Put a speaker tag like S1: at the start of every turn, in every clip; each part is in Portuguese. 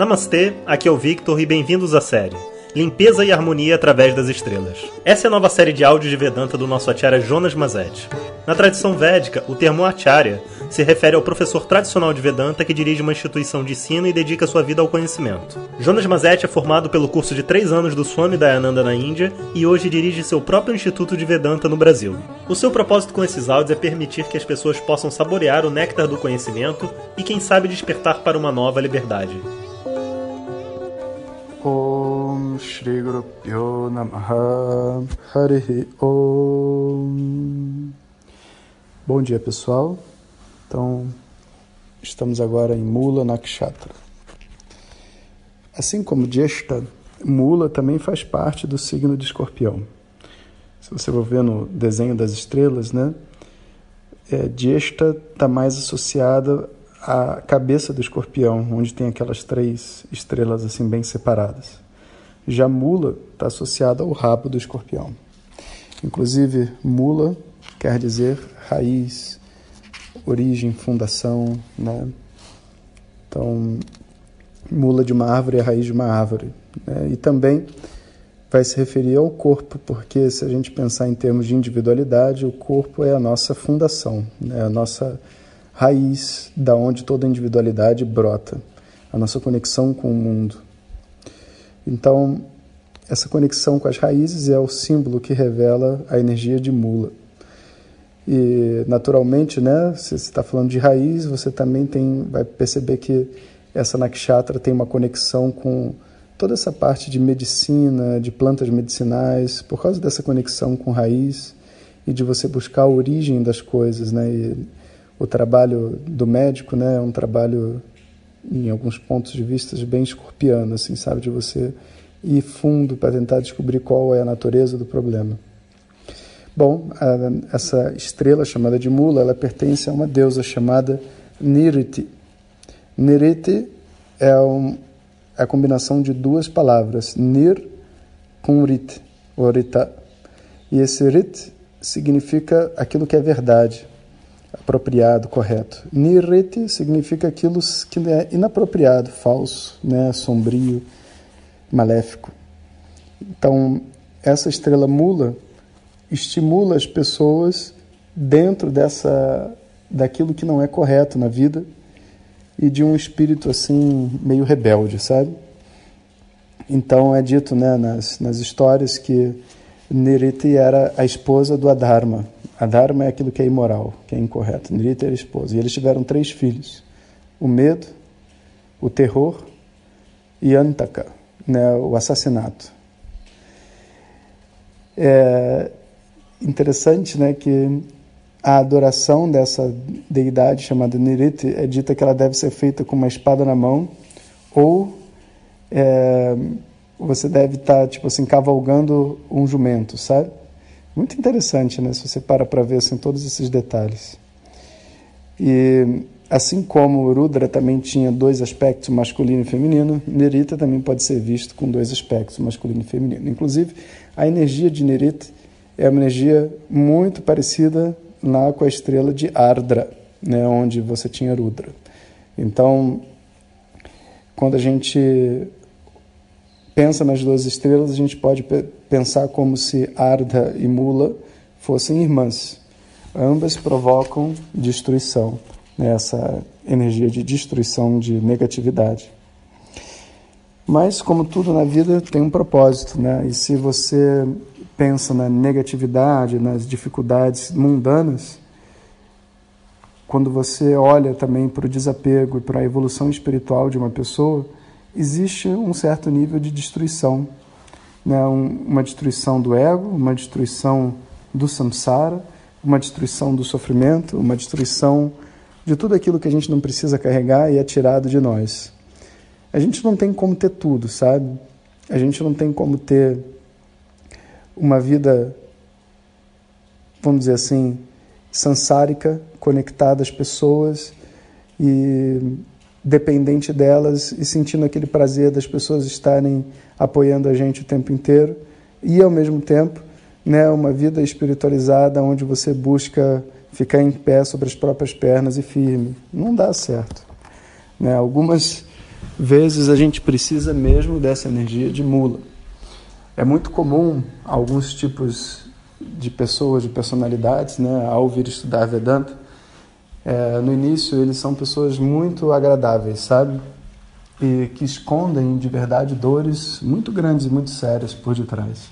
S1: Namastê, aqui é o Victor e bem-vindos à série Limpeza e Harmonia através das Estrelas. Essa é a nova série de áudios de Vedanta do nosso acharya Jonas Mazet. Na tradição védica, o termo acharya se refere ao professor tradicional de Vedanta que dirige uma instituição de ensino e dedica sua vida ao conhecimento. Jonas Mazet é formado pelo curso de três anos do Swami Dayananda na Índia e hoje dirige seu próprio Instituto de Vedanta no Brasil. O seu propósito com esses áudios é permitir que as pessoas possam saborear o néctar do conhecimento e, quem sabe, despertar para uma nova liberdade.
S2: Om Shri Guru Pyo Namaha Om Bom dia pessoal, então estamos agora em Mula Nakshatra. Assim como Jeshta, Mula também faz parte do signo de escorpião. Se você for ver no desenho das estrelas, né? É, Jeshta está mais associada a cabeça do escorpião, onde tem aquelas três estrelas assim bem separadas. Já mula está associada ao rabo do escorpião. Inclusive, mula quer dizer raiz, origem, fundação, né? Então, mula de uma árvore é a raiz de uma árvore. Né? E também vai se referir ao corpo, porque se a gente pensar em termos de individualidade, o corpo é a nossa fundação, né? a nossa raiz da onde toda individualidade brota, a nossa conexão com o mundo. Então, essa conexão com as raízes é o símbolo que revela a energia de mula. E, naturalmente, né, se você está falando de raiz, você também tem, vai perceber que essa nakshatra tem uma conexão com toda essa parte de medicina, de plantas medicinais, por causa dessa conexão com raiz e de você buscar a origem das coisas, né? E, o trabalho do médico, né, é um trabalho em alguns pontos de vista bem escorpiano, assim, sabe, de você ir fundo para tentar descobrir qual é a natureza do problema. Bom, a, essa estrela chamada de Mula, ela pertence a uma deusa chamada Niriti. Niriti é, um, é a combinação de duas palavras, Nir com Rit, ou Rita. E esse Rit significa aquilo que é verdade apropriado, correto. Nirete significa aquilo que é inapropriado, falso, né, sombrio, maléfico. Então, essa estrela mula estimula as pessoas dentro dessa daquilo que não é correto na vida e de um espírito assim meio rebelde, sabe? Então é dito, né, nas, nas histórias que Niriti era a esposa do Adharma, a Dharma é aquilo que é imoral, que é incorreto. Nirita era esposa. E eles tiveram três filhos: o medo, o terror e Antaka, né, o assassinato. É interessante né, que a adoração dessa deidade chamada Niriti é dita que ela deve ser feita com uma espada na mão ou é, você deve estar, tá, tipo assim, cavalgando um jumento, sabe? Muito interessante, né? Se você para para ver assim, todos esses detalhes. E assim como Rudra também tinha dois aspectos, masculino e feminino, Nerita também pode ser visto com dois aspectos, masculino e feminino. Inclusive, a energia de Nerita é uma energia muito parecida lá com a estrela de Ardra, né, onde você tinha Rudra. Então, quando a gente pensa nas duas estrelas, a gente pode pensar como se Ardha e Mula fossem irmãs. Ambas provocam destruição, né? essa energia de destruição, de negatividade. Mas, como tudo na vida, tem um propósito, né? E se você pensa na negatividade, nas dificuldades mundanas, quando você olha também para o desapego e para a evolução espiritual de uma pessoa, existe um certo nível de destruição. Né? Um, uma destruição do ego, uma destruição do samsara, uma destruição do sofrimento, uma destruição de tudo aquilo que a gente não precisa carregar e é tirado de nós. A gente não tem como ter tudo, sabe? A gente não tem como ter uma vida, vamos dizer assim, sansárica, conectada às pessoas e dependente delas e sentindo aquele prazer das pessoas estarem apoiando a gente o tempo inteiro e ao mesmo tempo, né, uma vida espiritualizada onde você busca ficar em pé sobre as próprias pernas e firme. Não dá certo. Né? Algumas vezes a gente precisa mesmo dessa energia de mula. É muito comum alguns tipos de pessoas, de personalidades, né, ao vir estudar Vedanta, é, no início eles são pessoas muito agradáveis, sabe? E que escondem de verdade dores muito grandes e muito sérias por detrás.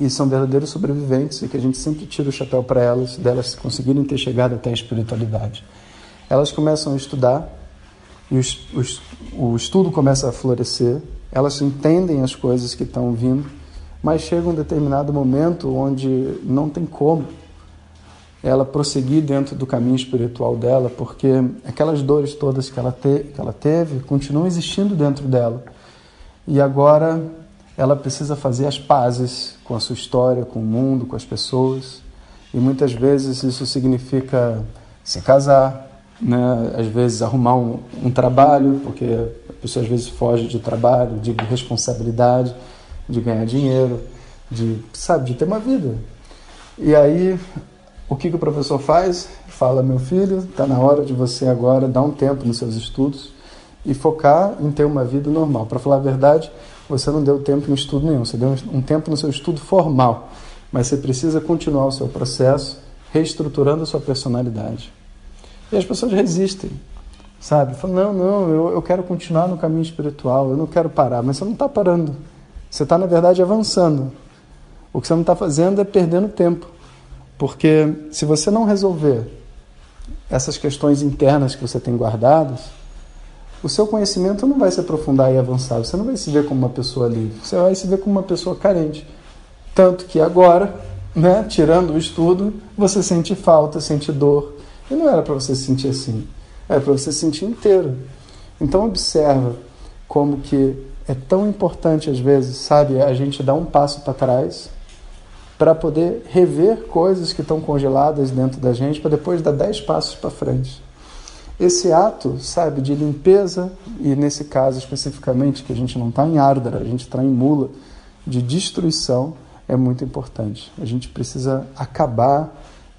S2: E são verdadeiros sobreviventes e que a gente sempre tira o chapéu para elas, delas conseguirem ter chegado até a espiritualidade. Elas começam a estudar e o estudo começa a florescer, elas entendem as coisas que estão vindo, mas chega um determinado momento onde não tem como ela prosseguir dentro do caminho espiritual dela, porque aquelas dores todas que ela, te, que ela teve continuam existindo dentro dela. E agora ela precisa fazer as pazes com a sua história, com o mundo, com as pessoas. E muitas vezes isso significa se casar, né? às vezes arrumar um, um trabalho, porque a pessoa às vezes foge de trabalho, de responsabilidade, de ganhar dinheiro, de, sabe, de ter uma vida. E aí o que, que o professor faz? Fala, meu filho, está na hora de você agora dar um tempo nos seus estudos e focar em ter uma vida normal. Para falar a verdade, você não deu tempo em estudo nenhum, você deu um tempo no seu estudo formal, mas você precisa continuar o seu processo reestruturando a sua personalidade. E as pessoas resistem, sabe? Falam, não, não, eu, eu quero continuar no caminho espiritual, eu não quero parar, mas você não está parando. Você está, na verdade, avançando. O que você não está fazendo é perdendo tempo. Porque se você não resolver essas questões internas que você tem guardadas, o seu conhecimento não vai se aprofundar e avançar. Você não vai se ver como uma pessoa livre. Você vai se ver como uma pessoa carente. Tanto que agora, né, tirando o estudo, você sente falta, sente dor. E não era para você se sentir assim. Era para você se sentir inteiro. Então observa como que é tão importante às vezes, sabe, a gente dar um passo para trás para poder rever coisas que estão congeladas dentro da gente, para depois dar dez passos para frente. Esse ato, sabe, de limpeza, e nesse caso especificamente, que a gente não está em Ardara, a gente está em Mula, de destruição, é muito importante. A gente precisa acabar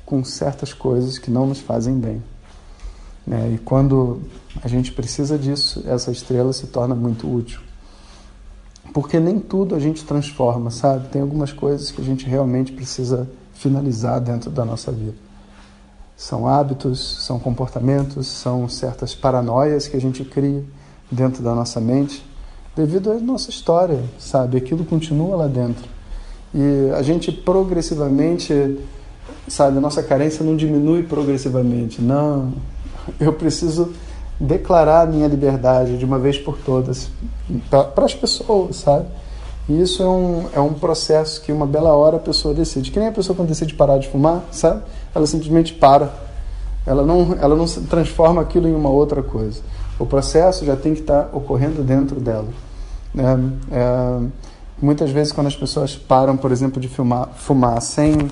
S2: com certas coisas que não nos fazem bem. Né? E quando a gente precisa disso, essa estrela se torna muito útil. Porque nem tudo a gente transforma, sabe? Tem algumas coisas que a gente realmente precisa finalizar dentro da nossa vida. São hábitos, são comportamentos, são certas paranoias que a gente cria dentro da nossa mente devido à nossa história, sabe? Aquilo continua lá dentro. E a gente progressivamente, sabe, a nossa carência não diminui progressivamente. Não, eu preciso declarar a minha liberdade de uma vez por todas para as pessoas, sabe? E isso é um, é um processo que uma bela hora a pessoa decide. Que nem a pessoa quando decide parar de fumar, sabe? Ela simplesmente para. Ela não, ela não transforma aquilo em uma outra coisa. O processo já tem que estar ocorrendo dentro dela. É, é, muitas vezes quando as pessoas param, por exemplo, de fumar, fumar sem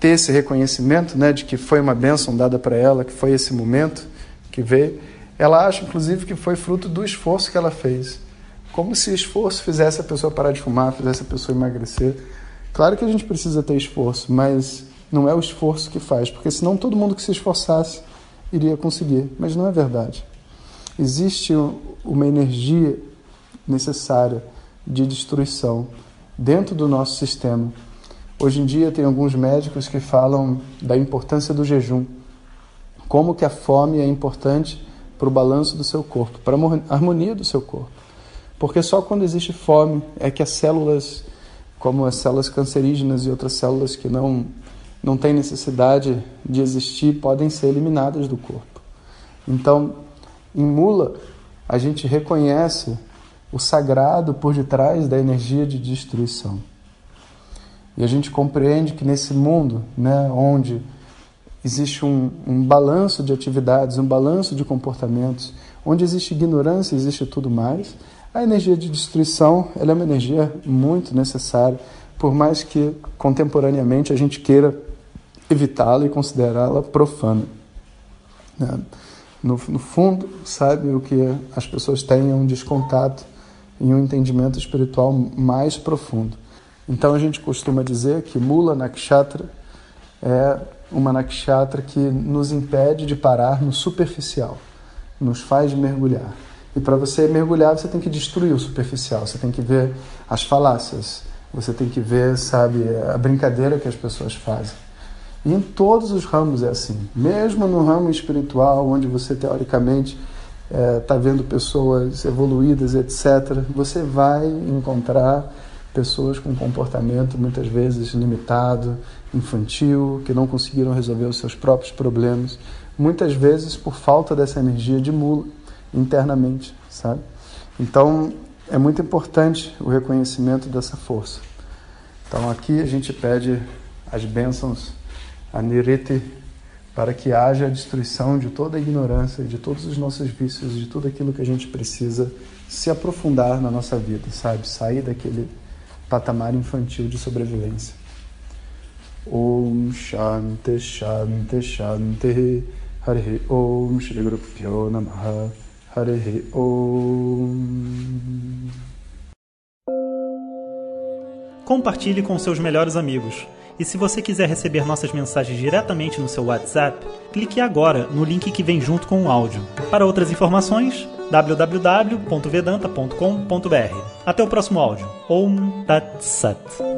S2: ter esse reconhecimento né, de que foi uma bênção dada para ela, que foi esse momento que veio, ela acha, inclusive, que foi fruto do esforço que ela fez. Como se esforço fizesse a pessoa parar de fumar, fizesse a pessoa emagrecer. Claro que a gente precisa ter esforço, mas não é o esforço que faz, porque senão todo mundo que se esforçasse iria conseguir. Mas não é verdade. Existe uma energia necessária de destruição dentro do nosso sistema. Hoje em dia tem alguns médicos que falam da importância do jejum, como que a fome é importante para o balanço do seu corpo, para a harmonia do seu corpo. Porque só quando existe fome é que as células, como as células cancerígenas e outras células que não, não têm necessidade de existir, podem ser eliminadas do corpo. Então, em Mula, a gente reconhece o sagrado por detrás da energia de destruição. E a gente compreende que nesse mundo, né, onde existe um, um balanço de atividades, um balanço de comportamentos, onde existe ignorância, existe tudo mais. A energia de destruição ela é uma energia muito necessária, por mais que contemporaneamente a gente queira evitá-la e considerá-la profana. Né? No, no, fundo, sabe o que as pessoas têm é um descontato em um entendimento espiritual mais profundo. Então a gente costuma dizer que Mula Nakshatra é uma nakshatra que nos impede de parar no superficial, nos faz mergulhar. E para você mergulhar, você tem que destruir o superficial, você tem que ver as falácias, você tem que ver, sabe, a brincadeira que as pessoas fazem. E em todos os ramos é assim. Mesmo no ramo espiritual, onde você teoricamente está é, tá vendo pessoas evoluídas, etc., você vai encontrar pessoas com comportamento muitas vezes limitado, infantil, que não conseguiram resolver os seus próprios problemas, muitas vezes por falta dessa energia de mula internamente, sabe? Então, é muito importante o reconhecimento dessa força. Então, aqui a gente pede as bênçãos a Niriti para que haja a destruição de toda a ignorância, de todos os nossos vícios, de tudo aquilo que a gente precisa se aprofundar na nossa vida, sabe? Sair daquele patamar infantil de sobrevivência. Om Shanti Shanti Shanti Hare Om Shri Guru Pyo Namaha Hare Om
S1: Compartilhe com seus melhores amigos. E se você quiser receber nossas mensagens diretamente no seu WhatsApp, clique agora no link que vem junto com o áudio. Para outras informações, www.vedanta.com.br. Até o próximo áudio. Om Tat Sat.